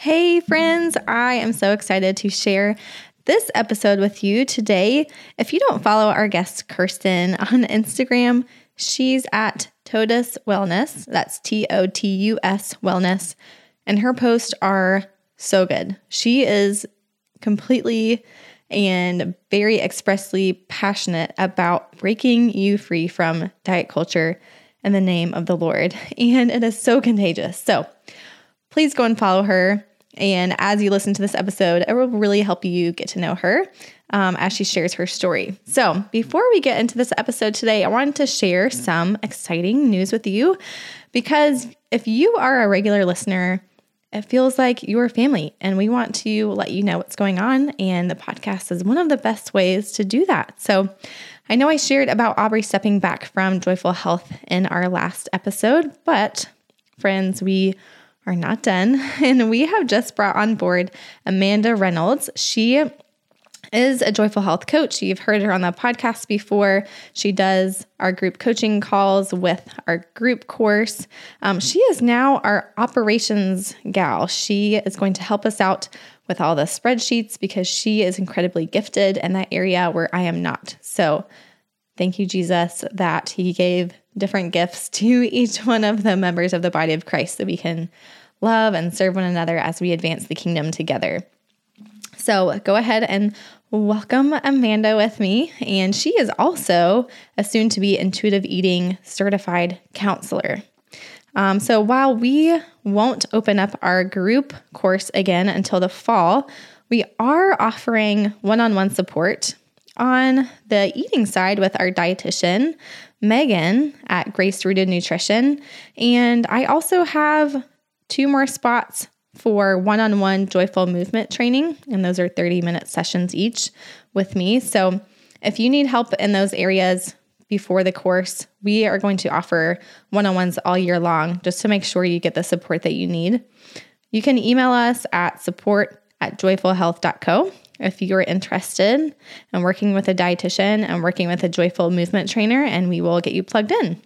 Hey, friends, I am so excited to share this episode with you today. If you don't follow our guest, Kirsten, on Instagram, she's at Totus Wellness. That's T O T U S Wellness. And her posts are so good. She is completely and very expressly passionate about breaking you free from diet culture in the name of the Lord. And it is so contagious. So please go and follow her. And as you listen to this episode, it will really help you get to know her um, as she shares her story. So, before we get into this episode today, I wanted to share some exciting news with you because if you are a regular listener, it feels like you're family, and we want to let you know what's going on. And the podcast is one of the best ways to do that. So, I know I shared about Aubrey stepping back from Joyful Health in our last episode, but friends, we are not done. And we have just brought on board Amanda Reynolds. She is a joyful health coach. You've heard her on the podcast before. She does our group coaching calls with our group course. Um, she is now our operations gal. She is going to help us out with all the spreadsheets because she is incredibly gifted in that area where I am not. So, thank you, Jesus, that He gave different gifts to each one of the members of the body of Christ so we can love and serve one another as we advance the kingdom together. So go ahead and welcome Amanda with me. And she is also a soon to be intuitive eating certified counselor. Um, so while we won't open up our group course again until the fall, we are offering one on one support on the eating side with our dietitian, Megan at Grace Rooted Nutrition. And I also have two more spots for one on one joyful movement training, and those are 30 minute sessions each with me. So if you need help in those areas before the course, we are going to offer one on ones all year long just to make sure you get the support that you need. You can email us at support at joyfulhealth.co if you're interested in working with a dietitian and working with a joyful movement trainer, and we will get you plugged in.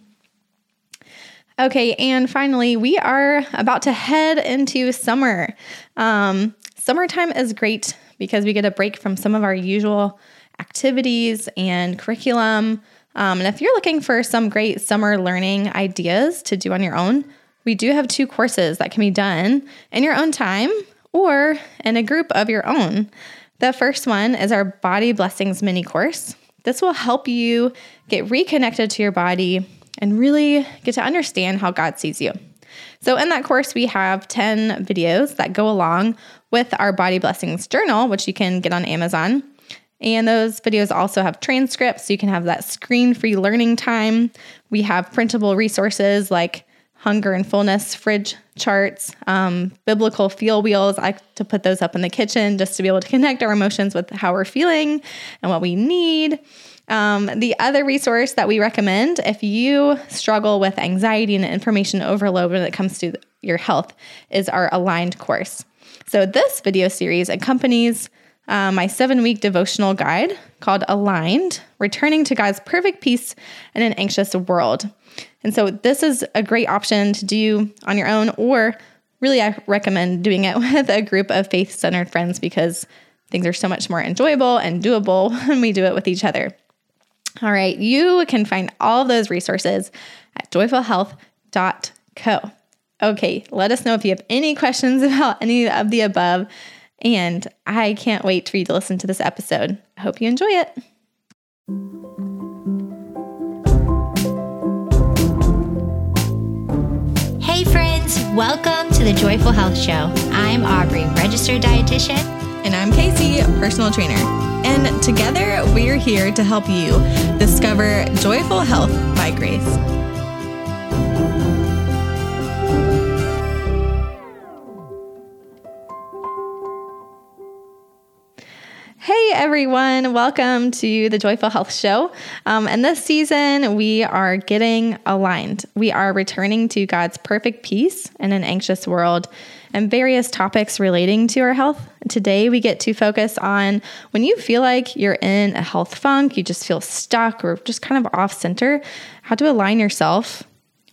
Okay, and finally, we are about to head into summer. Um, summertime is great because we get a break from some of our usual activities and curriculum. Um, and if you're looking for some great summer learning ideas to do on your own, we do have two courses that can be done in your own time or in a group of your own. The first one is our Body Blessings mini course. This will help you get reconnected to your body and really get to understand how God sees you. So, in that course, we have 10 videos that go along with our Body Blessings Journal, which you can get on Amazon. And those videos also have transcripts, so you can have that screen free learning time. We have printable resources like hunger and fullness fridge charts, um, biblical feel wheels. I like to put those up in the kitchen just to be able to connect our emotions with how we're feeling and what we need. Um, the other resource that we recommend if you struggle with anxiety and information overload when it comes to your health is our Aligned course. So, this video series accompanies uh, my seven week devotional guide called Aligned Returning to God's Perfect Peace in an Anxious World. And so, this is a great option to do on your own, or really, I recommend doing it with a group of faith centered friends because things are so much more enjoyable and doable when we do it with each other. All right, you can find all of those resources at joyfulhealth.co. Okay, let us know if you have any questions about any of the above. And I can't wait for you to listen to this episode. I hope you enjoy it. Hey, friends, welcome to the Joyful Health Show. I'm Aubrey, registered dietitian. And I'm Casey, personal trainer and together we're here to help you discover joyful health by grace. Hey everyone, welcome to the Joyful Health Show. Um, and this season, we are getting aligned. We are returning to God's perfect peace in an anxious world and various topics relating to our health. Today, we get to focus on when you feel like you're in a health funk, you just feel stuck or just kind of off center, how to align yourself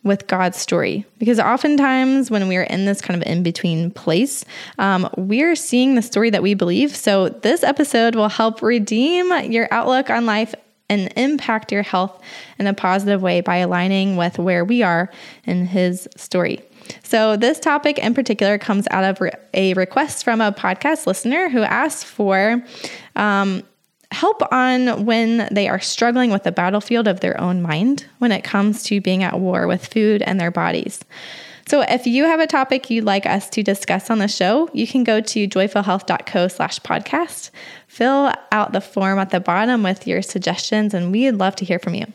with God's story. Because oftentimes, when we are in this kind of in between place, um, we're seeing the story that we believe. So, this episode will help redeem your outlook on life and impact your health in a positive way by aligning with where we are in His story. So, this topic in particular comes out of a request from a podcast listener who asked for um, help on when they are struggling with the battlefield of their own mind when it comes to being at war with food and their bodies. So if you have a topic you'd like us to discuss on the show, you can go to joyfulhealth.co slash podcast, fill out the form at the bottom with your suggestions, and we'd love to hear from you.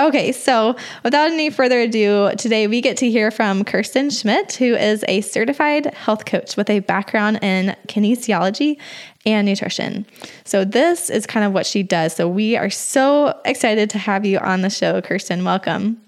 Okay, so without any further ado, today we get to hear from Kirsten Schmidt, who is a certified health coach with a background in kinesiology and nutrition. So, this is kind of what she does. So, we are so excited to have you on the show, Kirsten. Welcome.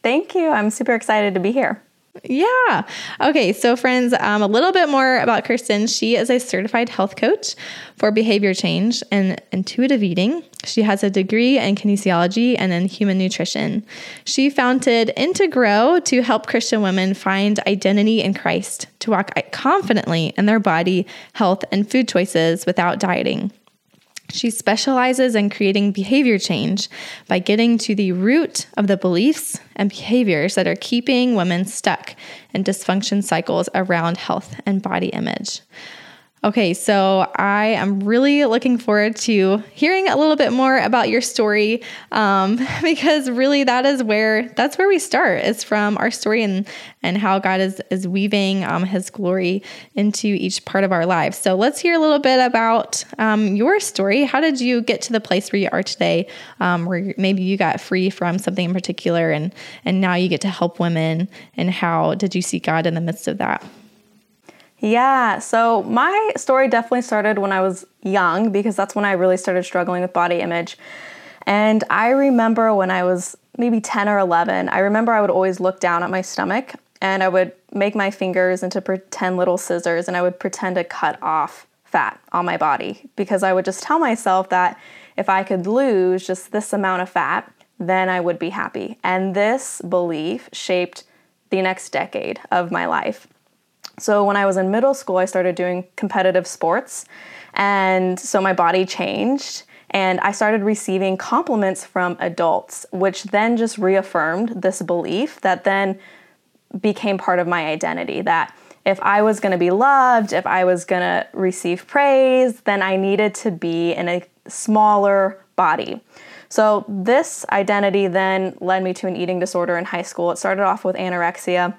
Thank you. I'm super excited to be here. Yeah. Okay. So, friends, um, a little bit more about Kirsten. She is a certified health coach for behavior change and intuitive eating. She has a degree in kinesiology and in human nutrition. She founded Integro to help Christian women find identity in Christ, to walk confidently in their body, health, and food choices without dieting. She specializes in creating behavior change by getting to the root of the beliefs and behaviors that are keeping women stuck in dysfunction cycles around health and body image. Okay, so I am really looking forward to hearing a little bit more about your story um, because really that is where that's where we start. It's from our story and and how God is is weaving um, His glory into each part of our lives. So let's hear a little bit about um, your story. How did you get to the place where you are today, um, where maybe you got free from something in particular, and and now you get to help women? And how did you see God in the midst of that? Yeah, so my story definitely started when I was young because that's when I really started struggling with body image. And I remember when I was maybe 10 or 11, I remember I would always look down at my stomach and I would make my fingers into pretend little scissors and I would pretend to cut off fat on my body because I would just tell myself that if I could lose just this amount of fat, then I would be happy. And this belief shaped the next decade of my life. So when I was in middle school, I started doing competitive sports. And so my body changed and I started receiving compliments from adults, which then just reaffirmed this belief that then became part of my identity that if I was to be loved, if I was to receive praise, then I needed to be in a smaller body. So, this identity then led me to an eating disorder in high school. It started off with anorexia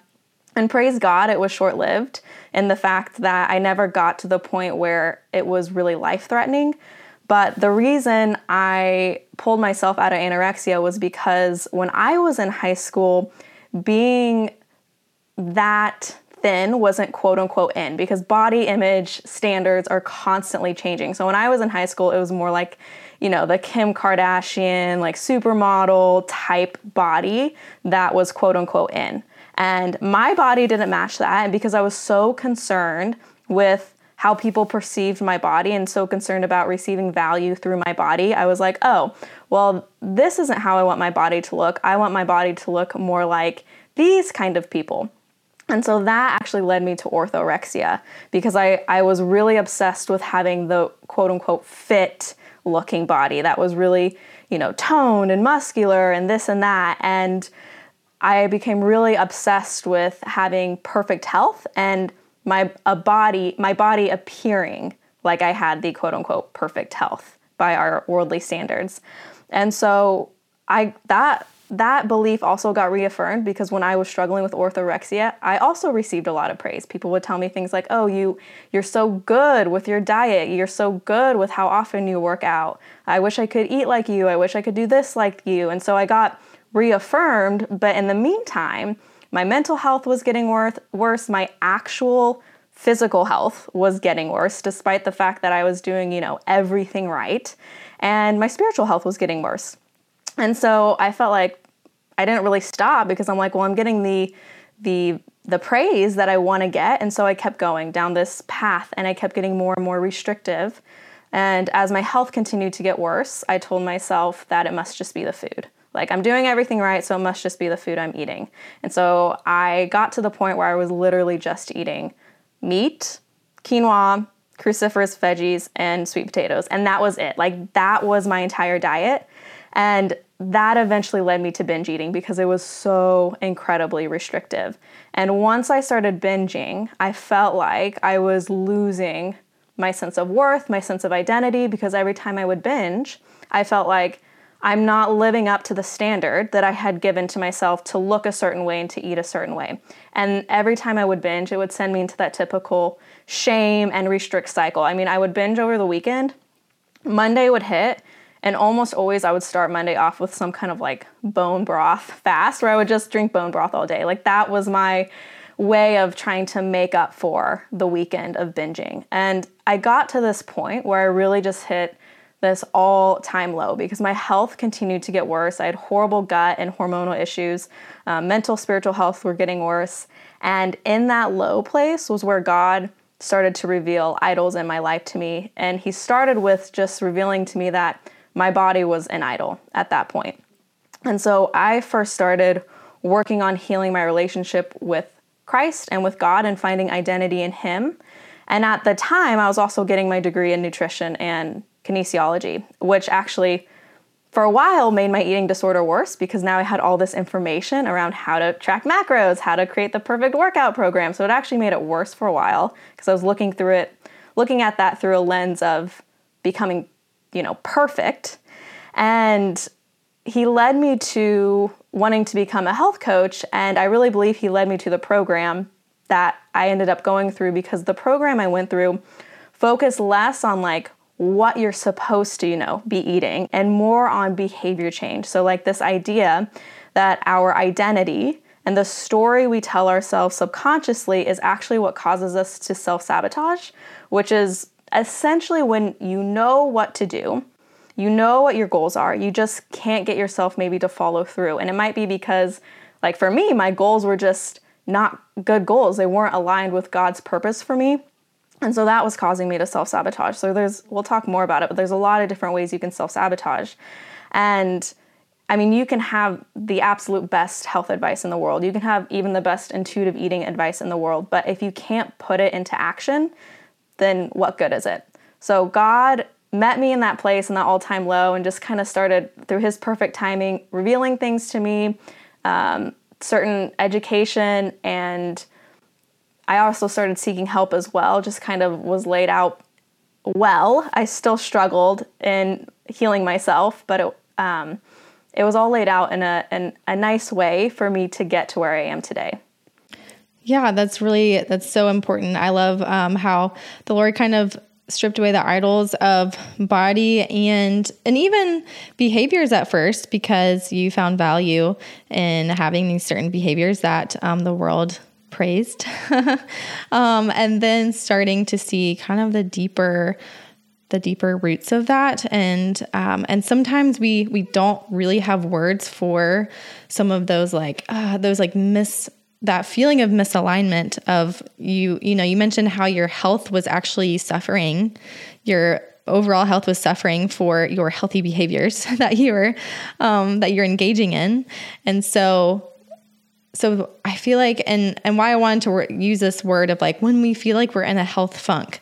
and praise God, it was short lived in the fact that I never got to the point where it was really life threatening. But the reason I pulled myself out of anorexia was because when I was in high school, being that thin wasn't quote unquote in because body image standards are constantly changing. So when I was in high school, it was more like, you know, the Kim Kardashian, like supermodel type body that was quote unquote in. And my body didn't match that. And because I was so concerned with how people perceived my body and so concerned about receiving value through my body, I was like, oh, well, this isn't how I want my body to look. I want my body to look more like these kind of people. And so that actually led me to orthorexia because I, I was really obsessed with having the quote unquote fit looking body that was really, you know, toned and muscular and this and that. And I became really obsessed with having perfect health and my a body my body appearing like I had the quote unquote perfect health by our worldly standards. And so I that that belief also got reaffirmed because when I was struggling with orthorexia, I also received a lot of praise. People would tell me things like, "Oh, you you're so good with your diet. You're so good with how often you work out. I wish I could eat like you. I wish I could do this like you." And so I got reaffirmed. But in the meantime, my mental health was getting worse. My actual physical health was getting worse, despite the fact that I was doing, you know, everything right. And my spiritual health was getting worse. And so I felt like I didn't really stop because I'm like, well, I'm getting the the the praise that I want to get. And so I kept going down this path and I kept getting more and more restrictive. And as my health continued to get worse, I told myself that it must just be the food. Like I'm doing everything right, so it must just be the food I'm eating. And so I got to the point where I was literally just eating meat, quinoa, cruciferous veggies, and sweet potatoes. And that was it. Like that was my entire diet. And that eventually led me to binge eating because it was so incredibly restrictive. And once I started binging, I felt like I was losing my sense of worth, my sense of identity, because every time I would binge, I felt like I'm not living up to the standard that I had given to myself to look a certain way and to eat a certain way. And every time I would binge, it would send me into that typical shame and restrict cycle. I mean, I would binge over the weekend, Monday would hit, and almost always I would start Monday off with some kind of like bone broth fast where I would just drink bone broth all day. Like that was my way of trying to make up for the weekend of binging. And I got to this point where I really just hit this all time low because my health continued to get worse. I had horrible gut and hormonal issues. Um, mental, spiritual health were getting worse. And in that low place was where God started to reveal idols in my life to me. And He started with just revealing to me that my body was an idol at that point. And so I first started working on healing my relationship with Christ and with God and finding identity in Him. And at the time, I was also getting my degree in nutrition and kinesiology, which actually, for a while, made my eating disorder worse because now I had all this information around how to track macros, how to create the perfect workout program. So it actually made it worse for a while because I was looking through it, looking at that through a lens of becoming you know, perfect. And he led me to wanting to become a health coach. And I really believe he led me to the program that I ended up going through because the program I went through focused less on like what you're supposed to, you know, be eating and more on behavior change. So, like this idea that our identity and the story we tell ourselves subconsciously is actually what causes us to self sabotage, which is essentially when you know what to do, you know what your goals are, you just can't get yourself maybe to follow through. And it might be because, like for me, my goals were just not good goals. They weren't aligned with God's purpose for me. And so that was causing me to self sabotage. So there's, we'll talk more about it, but there's a lot of different ways you can self sabotage. And I mean, you can have the absolute best health advice in the world. You can have even the best intuitive eating advice in the world. But if you can't put it into action, then what good is it? So God met me in that place in that all time low and just kind of started through his perfect timing revealing things to me, um, certain education, and I also started seeking help as well, just kind of was laid out well. I still struggled in healing myself, but it, um, it was all laid out in a, in a nice way for me to get to where I am today. Yeah, that's really that's so important. I love um, how the Lord kind of stripped away the idols of body and and even behaviors at first because you found value in having these certain behaviors that um, the world praised. Um, and then starting to see kind of the deeper the deeper roots of that. And um, and sometimes we we don't really have words for some of those like uh, those like miss that feeling of misalignment of you you know you mentioned how your health was actually suffering. Your overall health was suffering for your healthy behaviors that you were um, that you're engaging in. And so so i feel like and and why i wanted to use this word of like when we feel like we're in a health funk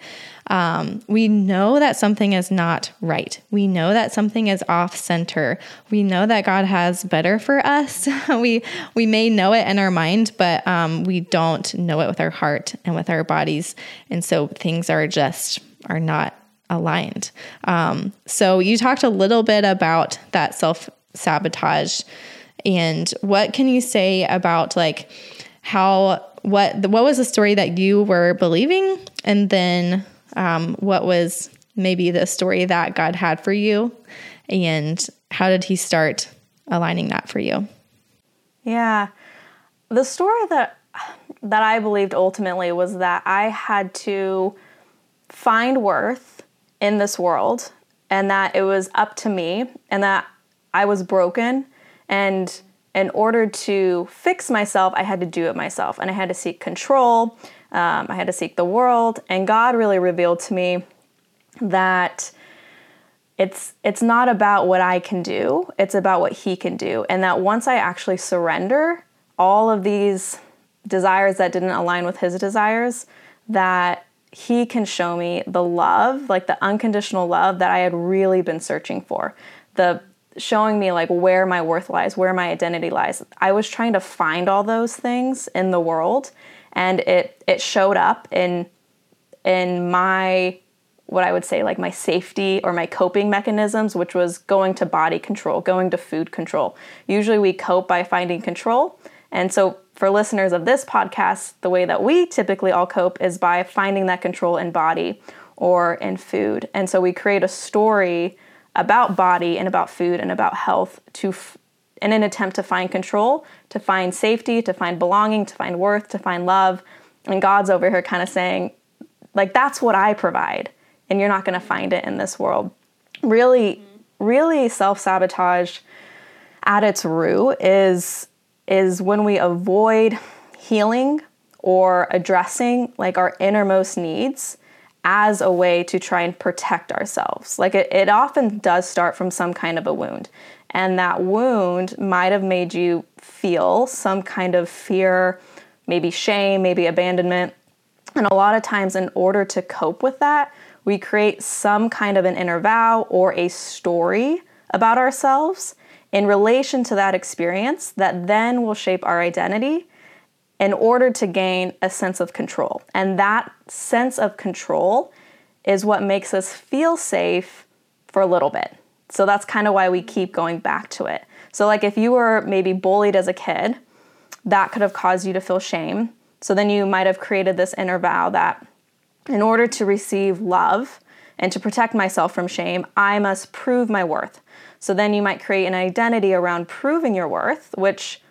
um, we know that something is not right. We know that something is off center. We know that God has better for us. we we may know it in our mind, but um, we don't know it with our heart and with our bodies, and so things are just are not aligned. Um, so you talked a little bit about that self sabotage, and what can you say about like how what what was the story that you were believing, and then um, what was maybe the story that God had for you, and how did He start aligning that for you? Yeah, the story that that I believed ultimately was that I had to find worth in this world, and that it was up to me, and that I was broken, and in order to fix myself, I had to do it myself, and I had to seek control um, I had to seek the world, and God really revealed to me that it's it's not about what I can do, it's about what he can do. And that once I actually surrender all of these desires that didn't align with his desires, that he can show me the love, like the unconditional love that I had really been searching for. The showing me like where my worth lies, where my identity lies. I was trying to find all those things in the world and it it showed up in in my what I would say like my safety or my coping mechanisms, which was going to body control, going to food control. Usually we cope by finding control. And so for listeners of this podcast, the way that we typically all cope is by finding that control in body or in food. And so we create a story about body and about food and about health to f- in an attempt to find control, to find safety, to find belonging, to find worth, to find love. And God's over here kind of saying, like that's what I provide and you're not going to find it in this world. Really, really self sabotage at its root is is when we avoid healing or addressing like our innermost needs as a way to try and protect ourselves. Like it, it often does start from some kind of a wound. And that wound might have made you feel some kind of fear, maybe shame, maybe abandonment. And a lot of times, in order to cope with that, we create some kind of an inner vow or a story about ourselves in relation to that experience that then will shape our identity in order to gain a sense of control. And that sense of control is what makes us feel safe for a little bit. So that's kind of why we keep going back to it. So, like if you were maybe bullied as a kid, that could have caused you to feel shame. So then you might have created this inner vow that in order to receive love and to protect myself from shame, I must prove my worth. So then you might create an identity around proving your worth, which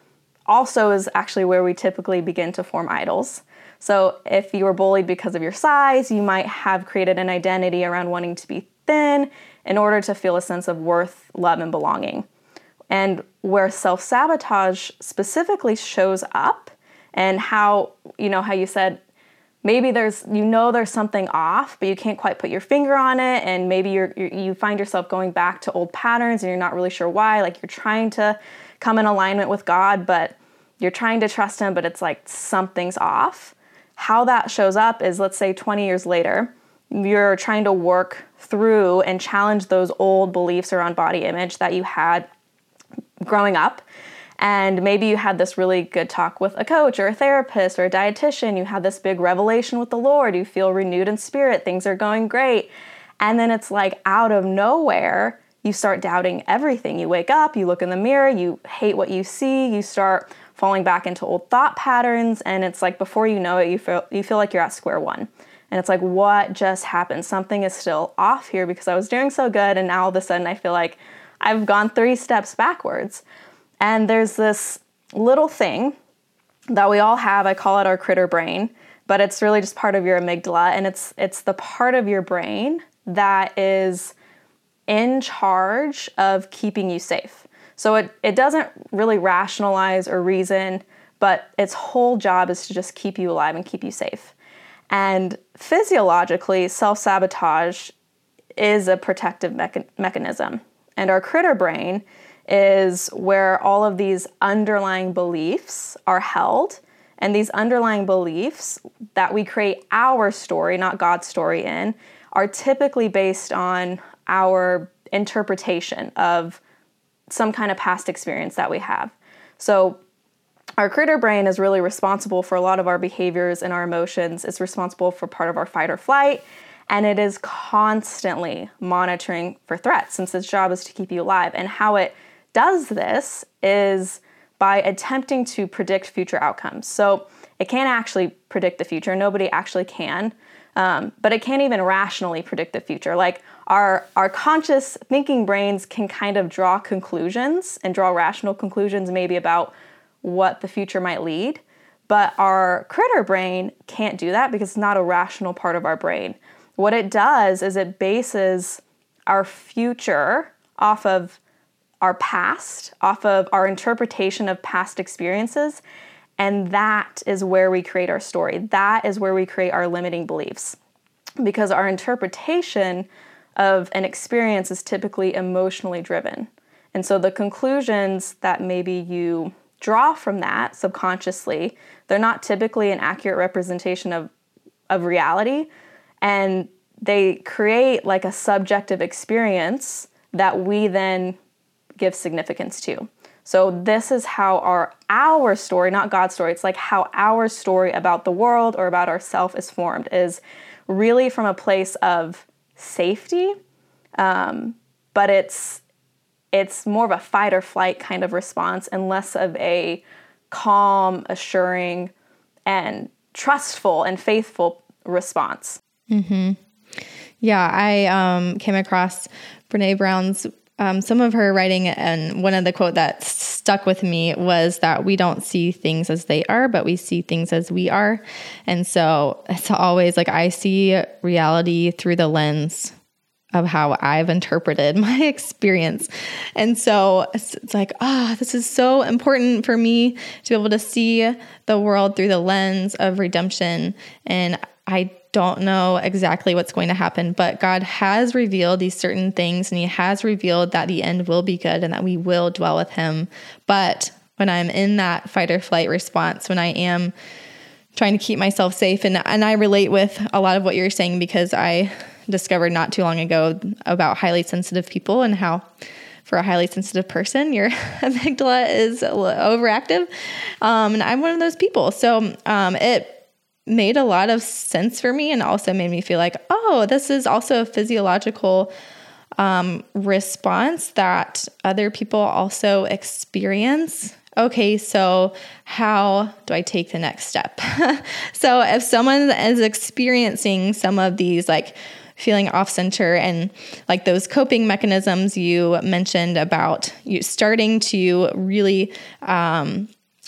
also is actually where we typically begin to form idols. So if you were bullied because of your size, you might have created an identity around wanting to be thin in order to feel a sense of worth, love, and belonging. And where self sabotage specifically shows up, and how, you know, how you said maybe there's you know there's something off but you can't quite put your finger on it and maybe you're, you're, you find yourself going back to old patterns and you're not really sure why like you're trying to come in alignment with god but you're trying to trust him but it's like something's off how that shows up is let's say 20 years later you're trying to work through and challenge those old beliefs around body image that you had growing up and maybe you had this really good talk with a coach or a therapist or a dietitian. You had this big revelation with the Lord. You feel renewed in spirit. Things are going great. And then it's like out of nowhere, you start doubting everything. You wake up, you look in the mirror, you hate what you see, you start falling back into old thought patterns and it's like before you know it you feel you feel like you're at square one. And it's like what just happened? Something is still off here because I was doing so good and now all of a sudden I feel like I've gone 3 steps backwards. And there's this little thing that we all have. I call it our critter brain, but it's really just part of your amygdala and it's it's the part of your brain that is in charge of keeping you safe. So it, it doesn't really rationalize or reason, but its whole job is to just keep you alive and keep you safe. And physiologically, self sabotage is a protective mecha- mechanism. And our critter brain is where all of these underlying beliefs are held. And these underlying beliefs that we create our story, not God's story, in, are typically based on our interpretation of some kind of past experience that we have. So, our critter brain is really responsible for a lot of our behaviors and our emotions. It's responsible for part of our fight or flight, and it is constantly monitoring for threats since its job is to keep you alive. And how it does this is by attempting to predict future outcomes. So it can't actually predict the future, nobody actually can. Um, but it can't even rationally predict the future. Like our our conscious thinking brains can kind of draw conclusions and draw rational conclusions, maybe about what the future might lead. But our critter brain can't do that because it's not a rational part of our brain. What it does is it bases our future off of our past, off of our interpretation of past experiences. And that is where we create our story. That is where we create our limiting beliefs. Because our interpretation of an experience is typically emotionally driven. And so the conclusions that maybe you draw from that subconsciously, they're not typically an accurate representation of, of reality. And they create like a subjective experience that we then give significance to. So this is how our our story, not God's story, it's like how our story about the world or about ourself is formed is really from a place of safety, um, but it's it's more of a fight or flight kind of response and less of a calm, assuring, and trustful and faithful response. Mm-hmm. Yeah, I um, came across Brene Brown's um, some of her writing, and one of the quote that stuck with me was that we don't see things as they are, but we see things as we are. And so it's always like I see reality through the lens of how I've interpreted my experience. And so it's, like, ah, oh, this is so important for me to be able to see the world through the lens of redemption. And I don't know exactly what's going to happen, but God has revealed these certain things and He has revealed that the end will be good and that we will dwell with Him. But when I'm in that fight or flight response, when I am trying to keep myself safe, and, and I relate with a lot of what you're saying because I discovered not too long ago about highly sensitive people and how for a highly sensitive person, your amygdala is overactive. Um, and I'm one of those people. So um, it made a lot of sense for me and also made me feel like, oh, this is also a physiological um, response that other people also experience. Okay, so how do I take the next step? so if someone is experiencing some of these, like feeling off center and like those coping mechanisms you mentioned about you starting to really um,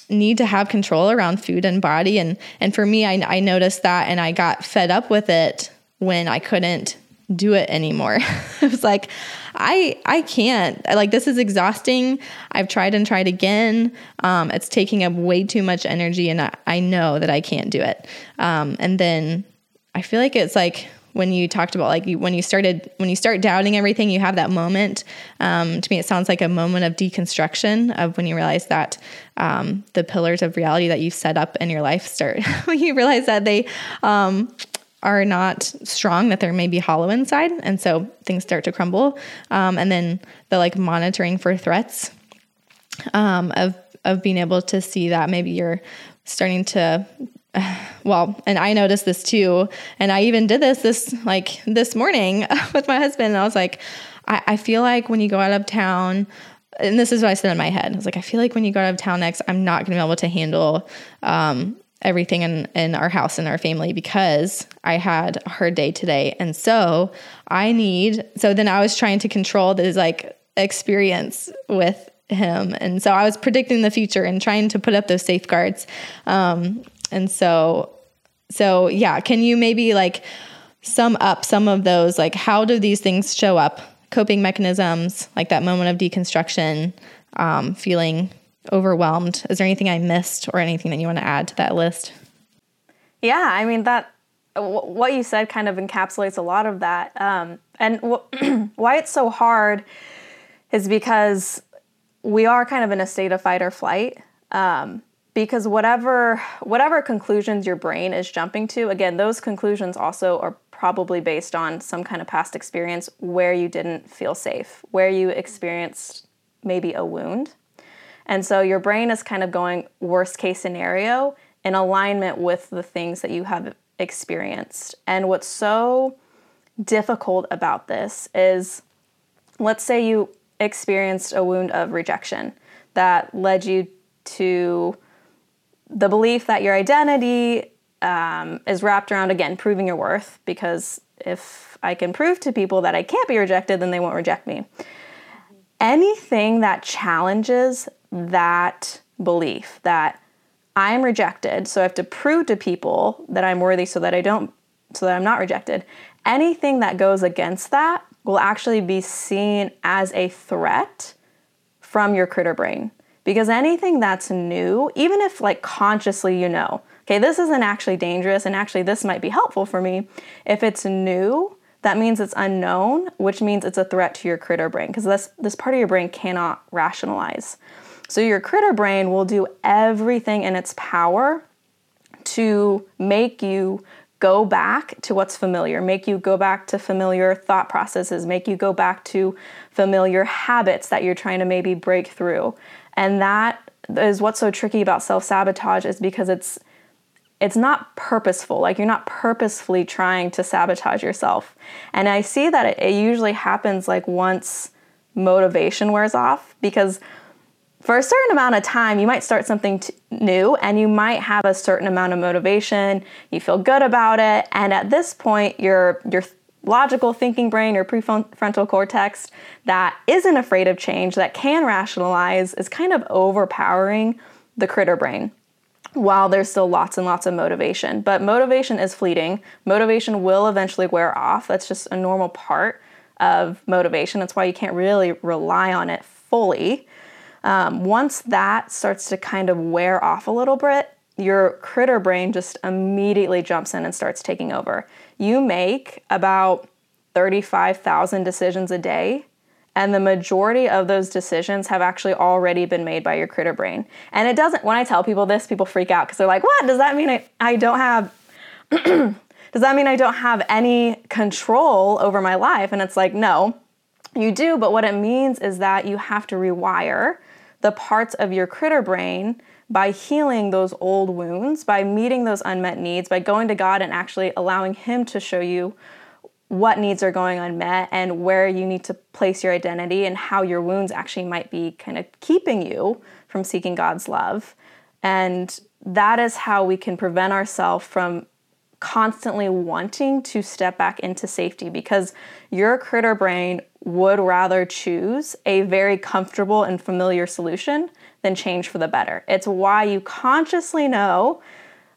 need to have control around food and body. And, and for me, I, I noticed that and I got fed up with it when I couldn't do it anymore. it was like, I I can't. Like this is exhausting. I've tried and tried again. Um, it's taking up way too much energy, and I, I know that I can't do it. Um, and then I feel like it's like when you talked about like you, when you started when you start doubting everything you have that moment. Um, to me it sounds like a moment of deconstruction of when you realize that um, the pillars of reality that you set up in your life start when you realize that they um, are not strong that they're maybe hollow inside and so things start to crumble. Um, and then the like monitoring for threats um, of of being able to see that maybe you're starting to well, and I noticed this too. And I even did this this like this morning with my husband. And I was like, I, I feel like when you go out of town, and this is what I said in my head. I was like, I feel like when you go out of town next, I'm not going to be able to handle um, everything in, in our house and our family because I had a hard day today. And so I need, so then I was trying to control this like experience with him. And so I was predicting the future and trying to put up those safeguards. Um, and so, so yeah, can you maybe like sum up some of those? Like, how do these things show up? Coping mechanisms, like that moment of deconstruction, um, feeling overwhelmed. Is there anything I missed or anything that you want to add to that list? Yeah, I mean, that what you said kind of encapsulates a lot of that. Um, and why it's so hard is because we are kind of in a state of fight or flight. Um, because whatever whatever conclusions your brain is jumping to again those conclusions also are probably based on some kind of past experience where you didn't feel safe where you experienced maybe a wound. And so your brain is kind of going worst case scenario in alignment with the things that you have experienced. And what's so difficult about this is let's say you experienced a wound of rejection that led you to the belief that your identity um, is wrapped around, again, proving your worth, because if I can prove to people that I can't be rejected, then they won't reject me. Anything that challenges that belief that I'm rejected, so I have to prove to people that I'm worthy so that I don't, so that I'm not rejected, anything that goes against that will actually be seen as a threat from your critter brain. Because anything that's new, even if like consciously you know, okay, this isn't actually dangerous and actually this might be helpful for me, if it's new, that means it's unknown, which means it's a threat to your critter brain because this this part of your brain cannot rationalize. So your critter brain will do everything in its power to make you go back to what's familiar, make you go back to familiar thought processes, make you go back to familiar habits that you're trying to maybe break through. And that is what's so tricky about self-sabotage is because it's it's not purposeful. Like you're not purposefully trying to sabotage yourself. And I see that it, it usually happens like once motivation wears off because for a certain amount of time, you might start something t- new and you might have a certain amount of motivation. You feel good about it. And at this point, your, your logical thinking brain, or prefrontal cortex that isn't afraid of change, that can rationalize, is kind of overpowering the critter brain while there's still lots and lots of motivation. But motivation is fleeting. Motivation will eventually wear off. That's just a normal part of motivation. That's why you can't really rely on it fully. Um, once that starts to kind of wear off a little bit, your critter brain just immediately jumps in and starts taking over. You make about 35,000 decisions a day, and the majority of those decisions have actually already been made by your critter brain. And it doesn't, when I tell people this, people freak out because they're like, what? Does that mean I, I don't have. does that mean I don't have any control over my life? And it's like, no, you do, but what it means is that you have to rewire the parts of your critter brain by healing those old wounds, by meeting those unmet needs, by going to God and actually allowing Him to show you what needs are going unmet and where you need to place your identity and how your wounds actually might be kind of keeping you from seeking God's love. And that is how we can prevent ourselves from constantly wanting to step back into safety because your critter brain would rather choose a very comfortable and familiar solution than change for the better. It's why you consciously know,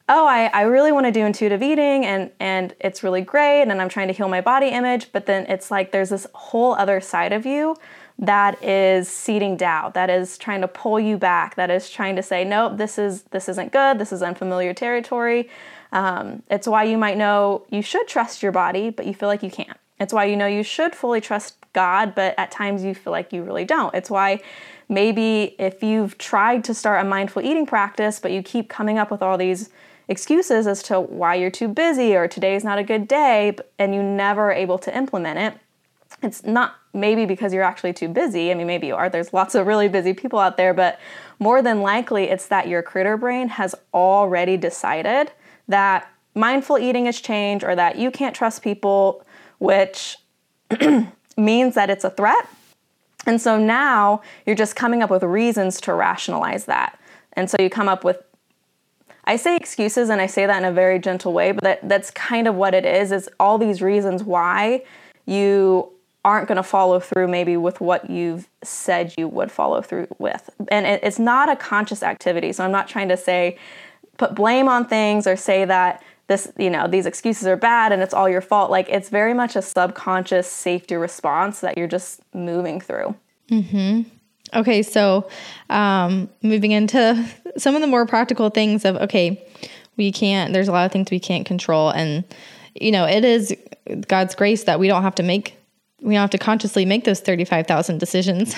oh, I, I really want to do intuitive eating and, and it's really great and I'm trying to heal my body image, but then it's like there's this whole other side of you that is seeding doubt, that is trying to pull you back, that is trying to say, nope, this is this isn't good, this is unfamiliar territory. Um, it's why you might know you should trust your body, but you feel like you can't. It's why you know you should fully trust God, but at times you feel like you really don't. It's why maybe if you've tried to start a mindful eating practice, but you keep coming up with all these excuses as to why you're too busy or today's not a good day, and you never are able to implement it, it's not maybe because you're actually too busy. I mean, maybe you are. There's lots of really busy people out there, but more than likely, it's that your critter brain has already decided that mindful eating is change or that you can't trust people, which means that it's a threat. And so now you're just coming up with reasons to rationalize that. And so you come up with I say excuses and I say that in a very gentle way, but that, that's kind of what it is is all these reasons why you aren't going to follow through maybe with what you've said you would follow through with. And it, it's not a conscious activity. So I'm not trying to say put blame on things or say that this, you know, these excuses are bad and it's all your fault. Like it's very much a subconscious safety response that you're just moving through. Mm-hmm. Okay, so um, moving into some of the more practical things of okay, we can't. There's a lot of things we can't control, and you know, it is God's grace that we don't have to make. We don't have to consciously make those thirty-five thousand decisions.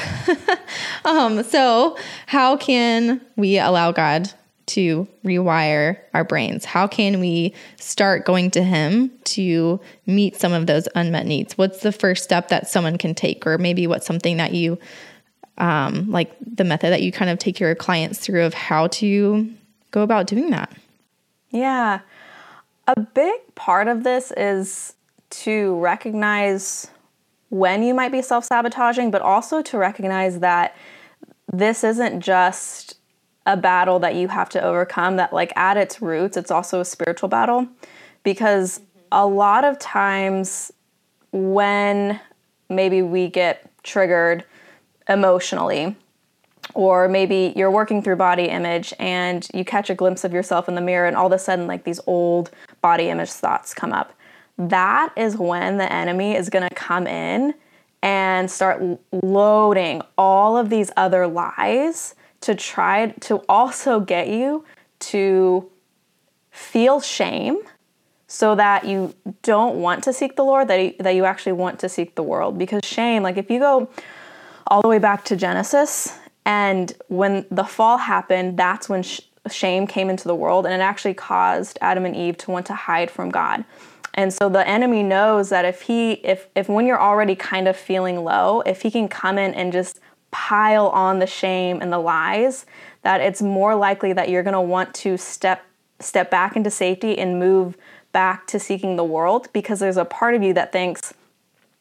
um, so, how can we allow God to rewire our brains? How can we start going to Him to meet some of those unmet needs? What's the first step that someone can take, or maybe what's something that you, um, like the method that you kind of take your clients through of how to go about doing that? Yeah. A big part of this is to recognize when you might be self sabotaging, but also to recognize that this isn't just a battle that you have to overcome that like at its roots it's also a spiritual battle. Because a lot of times when maybe we get triggered emotionally or maybe you're working through body image and you catch a glimpse of yourself in the mirror and all of a sudden like these old body image thoughts come up that is when the enemy is going to come in and start loading all of these other lies to try to also get you to feel shame so that you don't want to seek the Lord, that you, that you actually want to seek the world. Because shame, like if you go all the way back to Genesis, and when the fall happened, that's when sh- shame came into the world, and it actually caused Adam and Eve to want to hide from God. And so the enemy knows that if he, if if when you're already kind of feeling low, if he can come in and just pile on the shame and the lies, that it's more likely that you're going to want to step step back into safety and move back to seeking the world because there's a part of you that thinks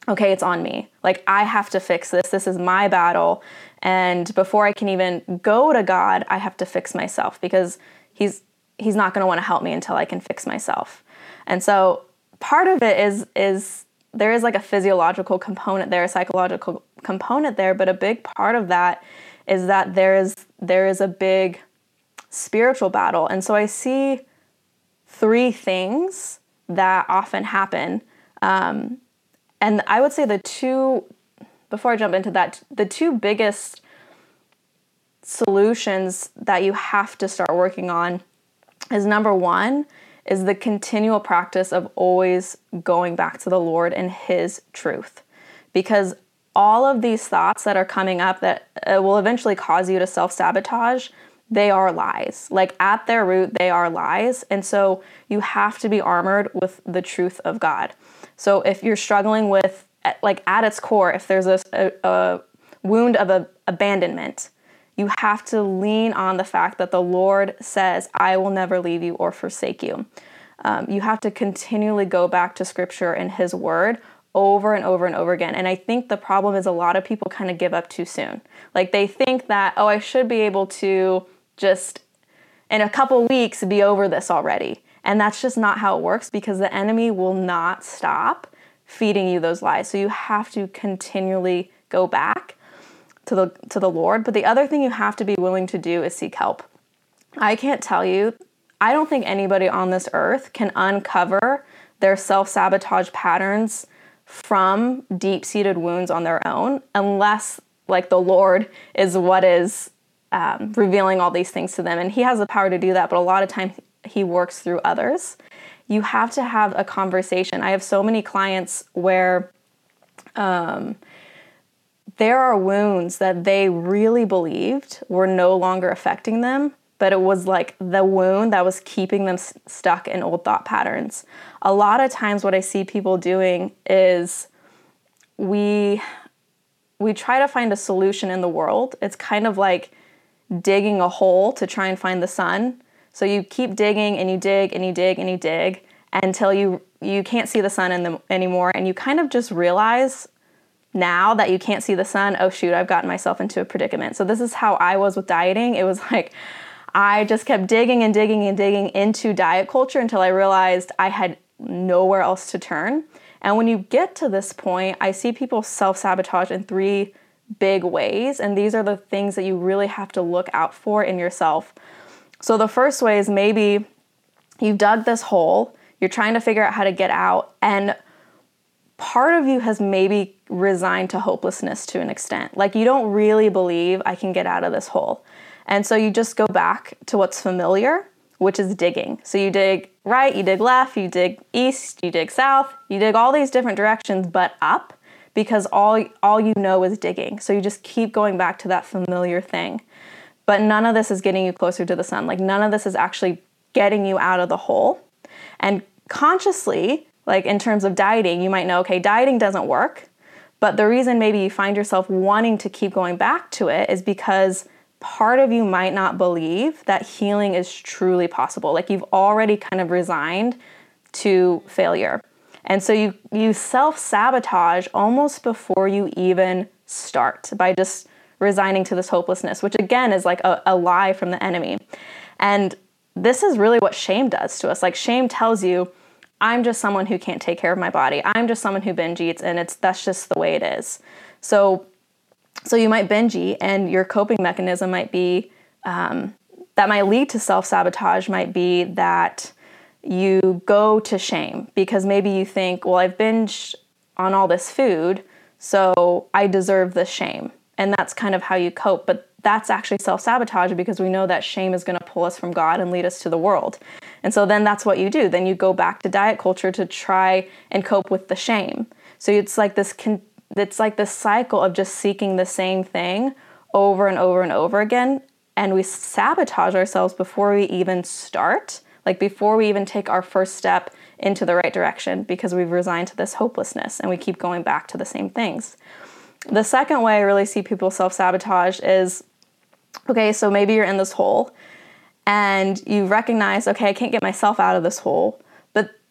okay, it's on me. Like I have to fix this. This is my battle. And before I can even go to God, I have to fix myself because he's he's not going to want to help me until I can fix myself. And so part of it is is there is like a physiological component there, a psychological component there, but a big part of that is that there is there is a big spiritual battle. And so I see three things that often happen. Um, and I would say the two, before I jump into that, the two biggest solutions that you have to start working on is number one, is the continual practice of always going back to the Lord and His truth. Because all of these thoughts that are coming up that uh, will eventually cause you to self sabotage, they are lies. Like at their root, they are lies. And so you have to be armored with the truth of God. So if you're struggling with, like at its core, if there's a, a, a wound of a, abandonment, you have to lean on the fact that the Lord says, I will never leave you or forsake you. Um, you have to continually go back to scripture and his word over and over and over again. And I think the problem is a lot of people kind of give up too soon. Like they think that, oh, I should be able to just in a couple weeks be over this already. And that's just not how it works because the enemy will not stop feeding you those lies. So you have to continually go back to the to the Lord. But the other thing you have to be willing to do is seek help. I can't tell you, I don't think anybody on this earth can uncover their self-sabotage patterns from deep-seated wounds on their own unless like the Lord is what is um, revealing all these things to them. And He has the power to do that, but a lot of times He works through others. You have to have a conversation. I have so many clients where um, there are wounds that they really believed were no longer affecting them, but it was like the wound that was keeping them s- stuck in old thought patterns. A lot of times, what I see people doing is we we try to find a solution in the world. It's kind of like digging a hole to try and find the sun. So you keep digging and you dig and you dig and you dig until you you can't see the sun the, anymore and you kind of just realize now that you can't see the sun, oh shoot, I've gotten myself into a predicament. So this is how I was with dieting. It was like I just kept digging and digging and digging into diet culture until I realized I had nowhere else to turn. And when you get to this point, I see people self sabotage in three big ways. And these are the things that you really have to look out for in yourself. So the first way is maybe you've dug this hole, you're trying to figure out how to get out, and part of you has maybe resigned to hopelessness to an extent. Like you don't really believe I can get out of this hole. And so you just go back to what's familiar, which is digging. So you dig right, you dig left, you dig east, you dig south, you dig all these different directions, but up because all all you know is digging. So you just keep going back to that familiar thing. But none of this is getting you closer to the sun. Like none of this is actually getting you out of the hole. And consciously, like in terms of dieting, you might know, okay, dieting doesn't work. But the reason maybe you find yourself wanting to keep going back to it is because part of you might not believe that healing is truly possible. Like you've already kind of resigned to failure. And so you you self-sabotage almost before you even start by just resigning to this hopelessness, which again is like a, a lie from the enemy. And this is really what shame does to us. Like shame tells you, I'm just someone who can't take care of my body. I'm just someone who binge eats, and it's that's just the way it is. So, so you might binge eat, and your coping mechanism might be um, that might lead to self sabotage. Might be that you go to shame because maybe you think, well, I've binged on all this food, so I deserve this shame. And that's kind of how you cope. But that's actually self sabotage because we know that shame is going to pull us from God and lead us to the world. And so then that's what you do. Then you go back to diet culture to try and cope with the shame. So it's like this con- it's like this cycle of just seeking the same thing over and over and over again and we sabotage ourselves before we even start, like before we even take our first step into the right direction because we've resigned to this hopelessness and we keep going back to the same things. The second way I really see people self sabotage is okay, so maybe you're in this hole and you recognize, okay, I can't get myself out of this hole,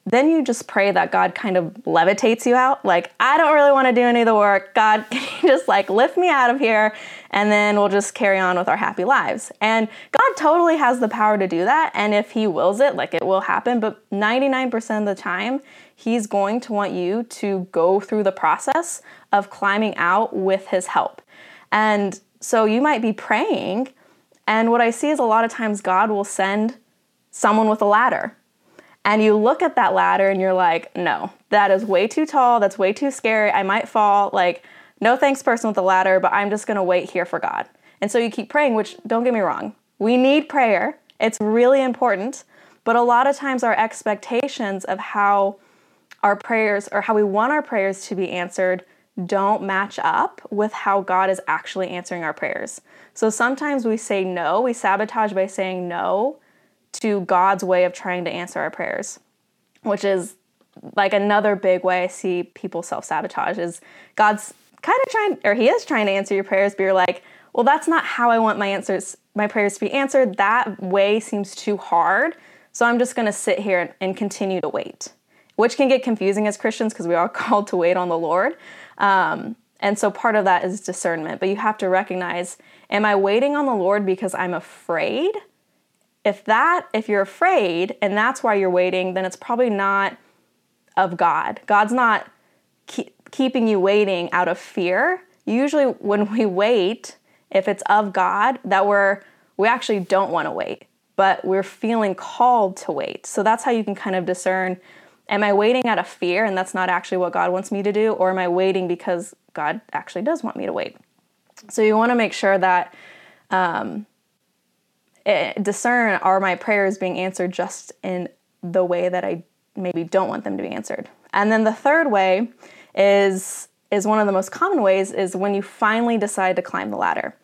then you just pray that God kind of levitates you out. Like, I don't really want to do any of the work. God, can you just like lift me out of here? And then we'll just carry on with our happy lives. And God totally has the power to do that. And if He wills it, like it will happen. But 99% of the time, He's going to want you to go through the process of climbing out with His help. And so you might be praying, and what I see is a lot of times God will send someone with a ladder. And you look at that ladder and you're like, no, that is way too tall. That's way too scary. I might fall. Like, no thanks, person with the ladder, but I'm just gonna wait here for God. And so you keep praying, which don't get me wrong, we need prayer. It's really important. But a lot of times our expectations of how our prayers or how we want our prayers to be answered don't match up with how God is actually answering our prayers. So sometimes we say no, we sabotage by saying no to God's way of trying to answer our prayers, which is like another big way I see people self sabotage is God's kind of trying, or He is trying to answer your prayers, but you're like, well, that's not how I want my answers, my prayers to be answered. That way seems too hard. So I'm just going to sit here and continue to wait, which can get confusing as Christians because we are called to wait on the Lord. Um, and so part of that is discernment, but you have to recognize am I waiting on the Lord because I'm afraid? If that, if you're afraid and that's why you're waiting, then it's probably not of God. God's not keep, keeping you waiting out of fear. Usually, when we wait, if it's of God, that we're we actually don't want to wait, but we're feeling called to wait. So that's how you can kind of discern am I waiting out of fear and that's not actually what God wants me to do, or am I waiting because God actually does want me to wait? So you want to make sure that um, Eh, discern are my prayers being answered just in the way that I maybe don't want them to be answered. And then the third way is is one of the most common ways is when you finally decide to climb the ladder.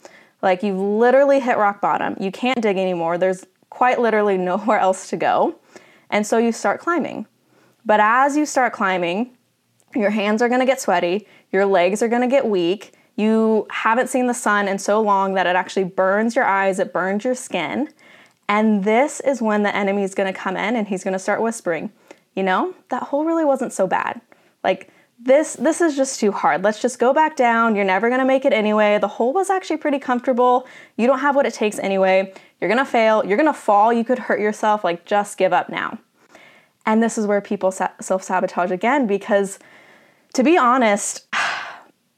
Like you've literally hit rock bottom. You can't dig anymore. There's quite literally nowhere else to go. And so you start climbing. But as you start climbing, your hands are going to get sweaty, your legs are going to get weak. You haven't seen the sun in so long that it actually burns your eyes, it burns your skin. And this is when the enemy is to come in and he's to start whispering, you know, that hole really wasn't so bad. Like this this is just too hard. Let's just go back down. You're never going to make it anyway. The hole was actually pretty comfortable. You don't have what it takes anyway. You're going to fail. You're going to fall. You could hurt yourself. Like just give up now. And this is where people self-sabotage again because to be honest,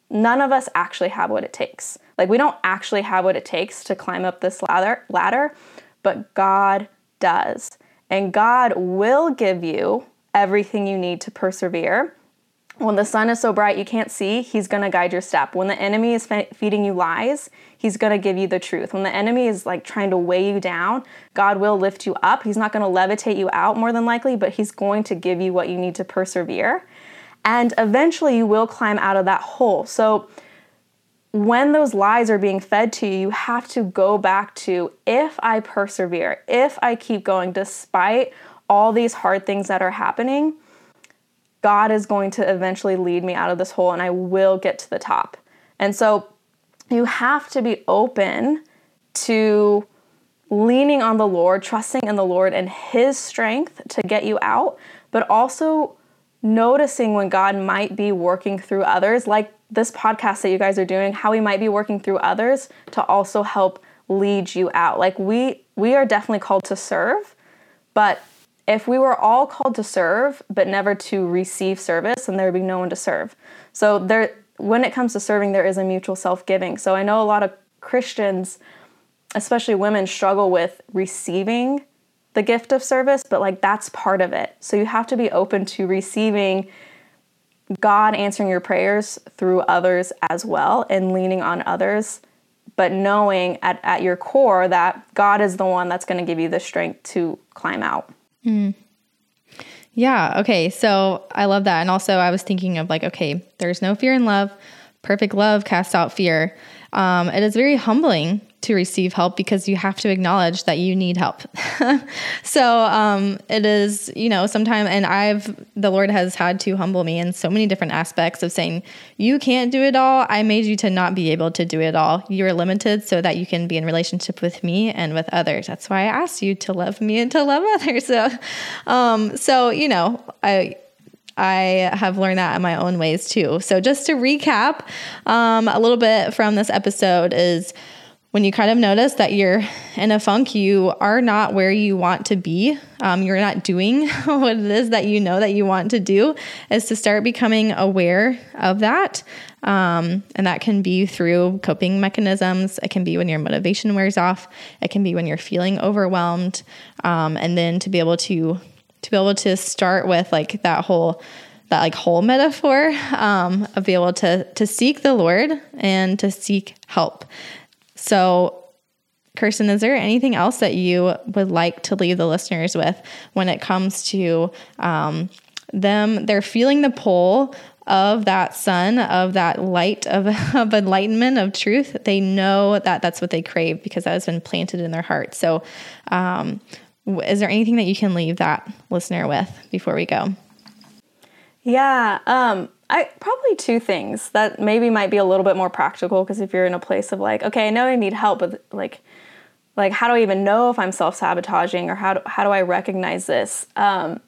none of us actually have what it takes. Like we don't actually have what it takes to climb up this ladder ladder, but God does. And God will give you everything you need to persevere. When the sun is so bright you can't see, He's going to guide your step. When the enemy is feeding you lies, He's going to give you the truth. When the enemy is like trying to weigh you down, God will lift you up. He's not going to levitate you out more than likely, but He's going to give you what you need to persevere. And eventually you will climb out of that hole. So, when those lies are being fed to you, you have to go back to if I persevere, if I keep going despite all these hard things that are happening, God is going to eventually lead me out of this hole and I will get to the top. And so you have to be open to leaning on the Lord, trusting in the Lord and His strength to get you out, but also noticing when God might be working through others, like this podcast that you guys are doing, how He might be working through others to also help lead you out. Like we we are definitely called to serve, but if we were all called to serve but never to receive service, then there would be no one to serve. So there when it comes to serving, there is a mutual self-giving. So I know a lot of Christians, especially women, struggle with receiving the gift of service, but like that's part of it. So you have to be open to receiving God answering your prayers through others as well and leaning on others, but knowing at, at your core that God is the one that's going to give you the strength to climb out. Yeah. Okay. So I love that. And also, I was thinking of like, okay, there's no fear in love. Perfect love casts out fear. Um, it is very humbling to receive help because you have to acknowledge that you need help. so um, it is, you know, sometimes, and I've, the Lord has had to humble me in so many different aspects of saying, you can't do it all. I made you to not be able to do it all. You're limited so that you can be in relationship with me and with others. That's why I asked you to love me and to love others. So, um, so you know, I, I have learned that in my own ways too. So, just to recap um, a little bit from this episode is when you kind of notice that you're in a funk, you are not where you want to be, um, you're not doing what it is that you know that you want to do, is to start becoming aware of that. Um, and that can be through coping mechanisms. It can be when your motivation wears off. It can be when you're feeling overwhelmed. Um, and then to be able to to be able to start with like that whole that like whole metaphor um, of be able to to seek the Lord and to seek help. So, Kirsten, is there anything else that you would like to leave the listeners with when it comes to um, them? They're feeling the pull of that sun, of that light of, of enlightenment, of truth. They know that that's what they crave because that has been planted in their heart. So, um, is there anything that you can leave that listener with before we go? Yeah, um, I probably two things that maybe might be a little bit more practical because if you're in a place of like, okay, I know I need help, but like, like how do I even know if I'm self sabotaging or how do, how do I recognize this? Um,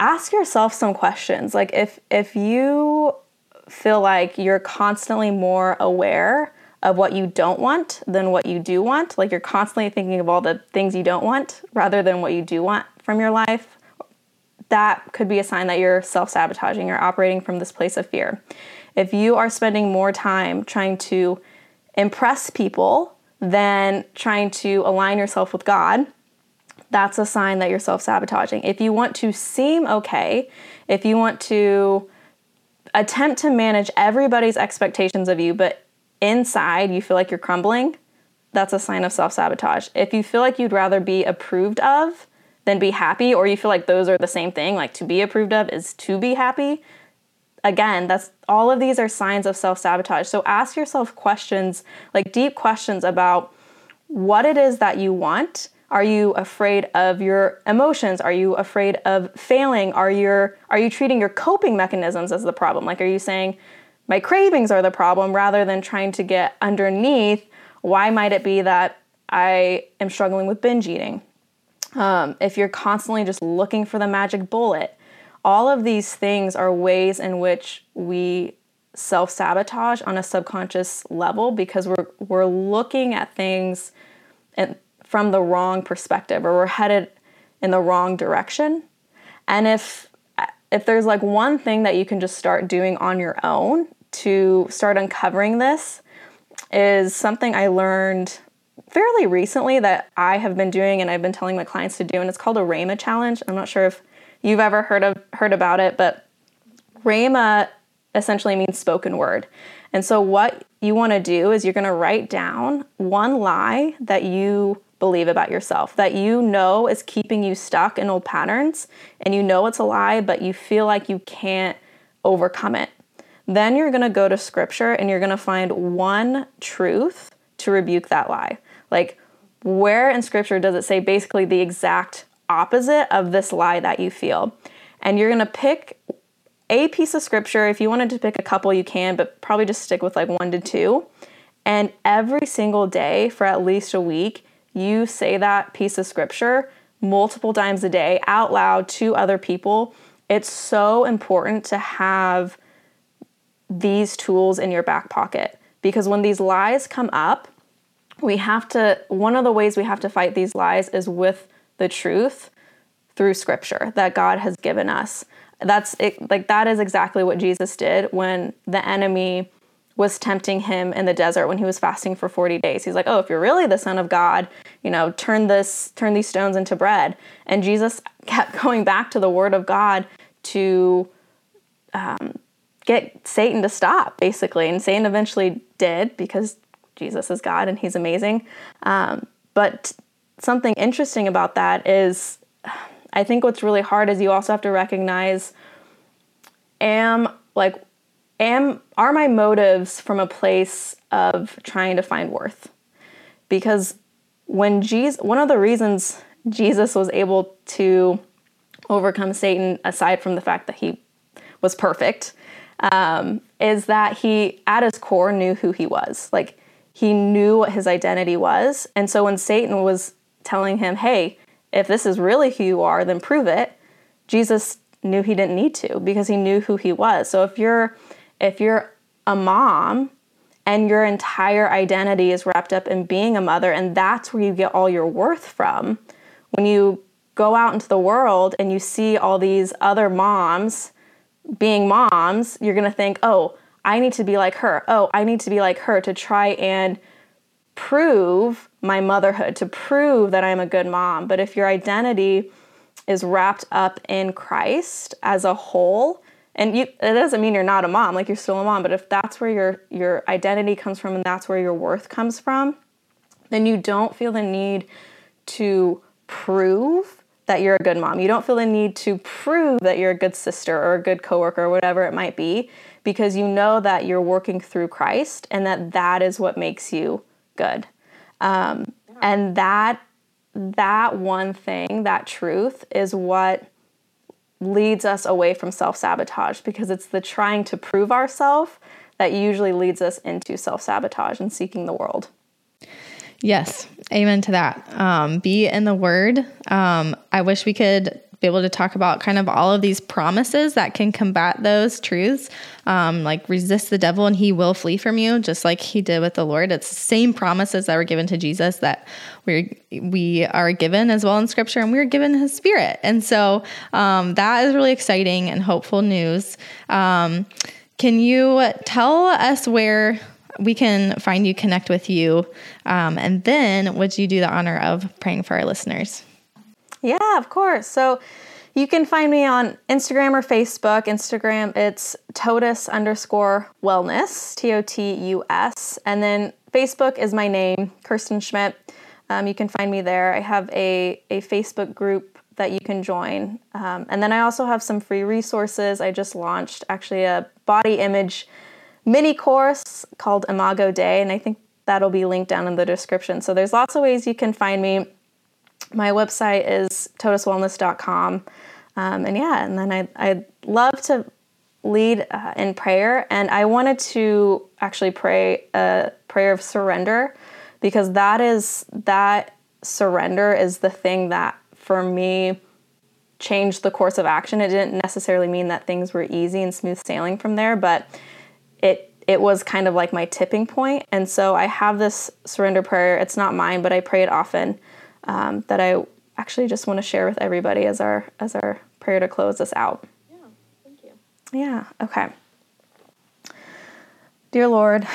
ask yourself some questions. Like if if you feel like you're constantly more aware of what you don't want than what you do want, like you're constantly thinking of all the things you don't want rather than what you do want from your life, that could be a sign that you're self sabotaging or operating from this place of fear. If you are spending more time trying to impress people than trying to align yourself with God, that's a sign that you're self sabotaging. If you want to seem okay, if you want to attempt to manage everybody's expectations of you, but inside you feel like you're crumbling, that's a sign of self sabotage. If you feel like you'd rather be approved of than be happy, or you feel like those are the same thing, like to be approved of is to be happy, again, that's all of these are signs of self sabotage. So ask yourself questions, like deep questions about what it is that you want. Are you afraid of your emotions? Are you afraid of failing? Are you are you treating your coping mechanisms as the problem? Like are you saying my cravings are the problem rather than trying to get underneath why might it be that I am struggling with binge eating? Um, if you're constantly just looking for the magic bullet, all of these things are ways in which we self sabotage on a subconscious level because we're we're looking at things and from the wrong perspective or we're headed in the wrong direction. And if if there's like one thing that you can just start doing on your own to start uncovering this is something I learned fairly recently that I have been doing and I've been telling my clients to do, and it's called a Rhema challenge. I'm not sure if you've ever heard of heard about it, but Rhema essentially means spoken word. And so what you want to do is you're going to write down one lie that you believe about yourself that you know is keeping you stuck in old patterns and you know it's a lie but you feel like you can't overcome it. Then you're going to go to scripture and you're going to find one truth to rebuke that lie. Like, where in scripture does it say basically the exact opposite of this lie that you feel? And you're gonna pick a piece of scripture. If you wanted to pick a couple, you can, but probably just stick with like one to two. And every single day for at least a week, you say that piece of scripture multiple times a day out loud to other people. It's so important to have these tools in your back pocket because when these lies come up, we have to, one of the ways we have to fight these lies is with the truth through scripture that God has given us. That's it, like that is exactly what Jesus did when the enemy was tempting him in the desert when he was fasting for 40 days. He's like, "Oh, if you're really the son of God, you know, turn this turn these stones into bread." And Jesus kept going back to the word of God to um, get Satan to stop, basically. And Satan eventually did because Jesus is God and he's amazing. Um, but something interesting about that is I think what's really hard is you also have to recognize am like am are my motives from a place of trying to find worth? Because when Jesus one of the reasons Jesus was able to overcome Satan aside from the fact that he was perfect um, is that he at his core knew who he was. Like he knew what his identity was. And so when Satan was telling him, hey, if this is really who you are, then prove it, Jesus knew he didn't need to because he knew who he was. So if you're if you're a mom and your entire identity is wrapped up in being a mother and that's where you get all your worth from, when you go out into the world and you see all these other moms being moms, you're going to think, "Oh, I need to be like her. Oh, I need to be like her to try and prove my motherhood, to prove that I'm a good mom. But if your identity is wrapped up in Christ as a whole, and you, it doesn't mean you're not a mom, like you're still a mom, but if that's where your your identity comes from and that's where your worth comes from, then you don't feel the need to prove that you're a good mom. You don't feel the need to prove that you're a good sister or a good coworker or whatever it might be because you know that you're working through Christ and that that is what makes you good. Um, and that that one thing, that truth, is what leads us away from self sabotage because it's the trying to prove ourselves that usually leads us into self sabotage and seeking the world. Yes, amen to that. Um, be in the word. Um, I wish we could be able to talk about kind of all of these promises that can combat those truths. Um, like resist the devil and he will flee from you, just like he did with the Lord. It's the same promises that were given to Jesus that we we are given as well in Scripture, and we are given His Spirit. And so um, that is really exciting and hopeful news. Um, can you tell us where we can find you, connect with you, um, and then would you do the honor of praying for our listeners? Yeah, of course. So you can find me on Instagram or Facebook. Instagram, it's totus underscore wellness, T O T U S. And then Facebook is my name, Kirsten Schmidt. Um, you can find me there. I have a, a Facebook group that you can join. Um, and then I also have some free resources. I just launched actually a body image mini course called Imago Dei, and I think that'll be linked down in the description. So there's lots of ways you can find me my website is totuswellness.com. Um, and yeah, and then I, I'd love to lead uh, in prayer. And I wanted to actually pray a prayer of surrender because that is, that surrender is the thing that for me changed the course of action. It didn't necessarily mean that things were easy and smooth sailing from there, but it it was kind of like my tipping point. And so I have this surrender prayer. It's not mine, but I pray it often um, that I actually just want to share with everybody as our as our prayer to close us out. Yeah, thank you. Yeah, okay. Dear Lord,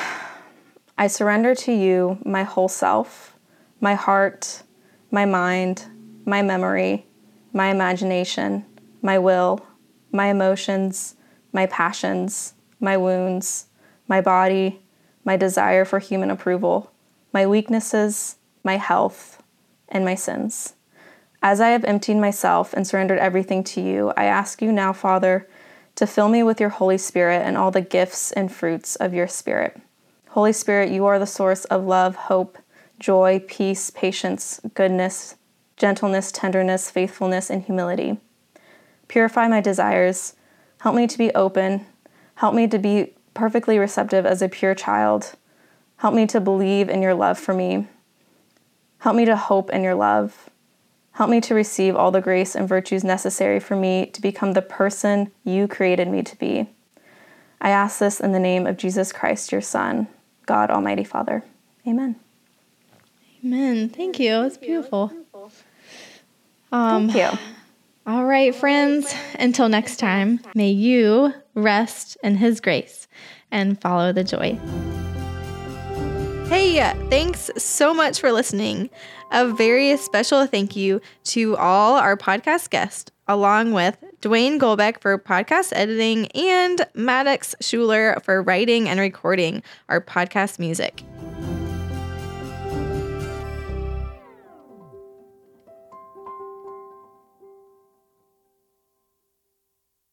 I surrender to you my whole self, my heart, my mind, my memory, my imagination, my will, my emotions, my passions, my wounds, my body, my desire for human approval, my weaknesses, my health, and my sins. As I have emptied myself and surrendered everything to you, I ask you now, Father, to fill me with your Holy Spirit and all the gifts and fruits of your Spirit. Holy Spirit, you are the source of love, hope, joy, peace, patience, goodness, gentleness, tenderness, faithfulness, and humility. Purify my desires. Help me to be open. Help me to be perfectly receptive as a pure child. Help me to believe in your love for me. Help me to hope in your love. Help me to receive all the grace and virtues necessary for me to become the person you created me to be. I ask this in the name of Jesus Christ, your Son, God Almighty Father. Amen. Amen. Thank you. It's beautiful. Um, Thank you. All right, friends. Until next time, may you rest in His grace and follow the joy. Hey, thanks so much for listening. A very special thank you to all our podcast guests, along with Dwayne Golbeck for podcast editing and Maddox Schuler for writing and recording our podcast music.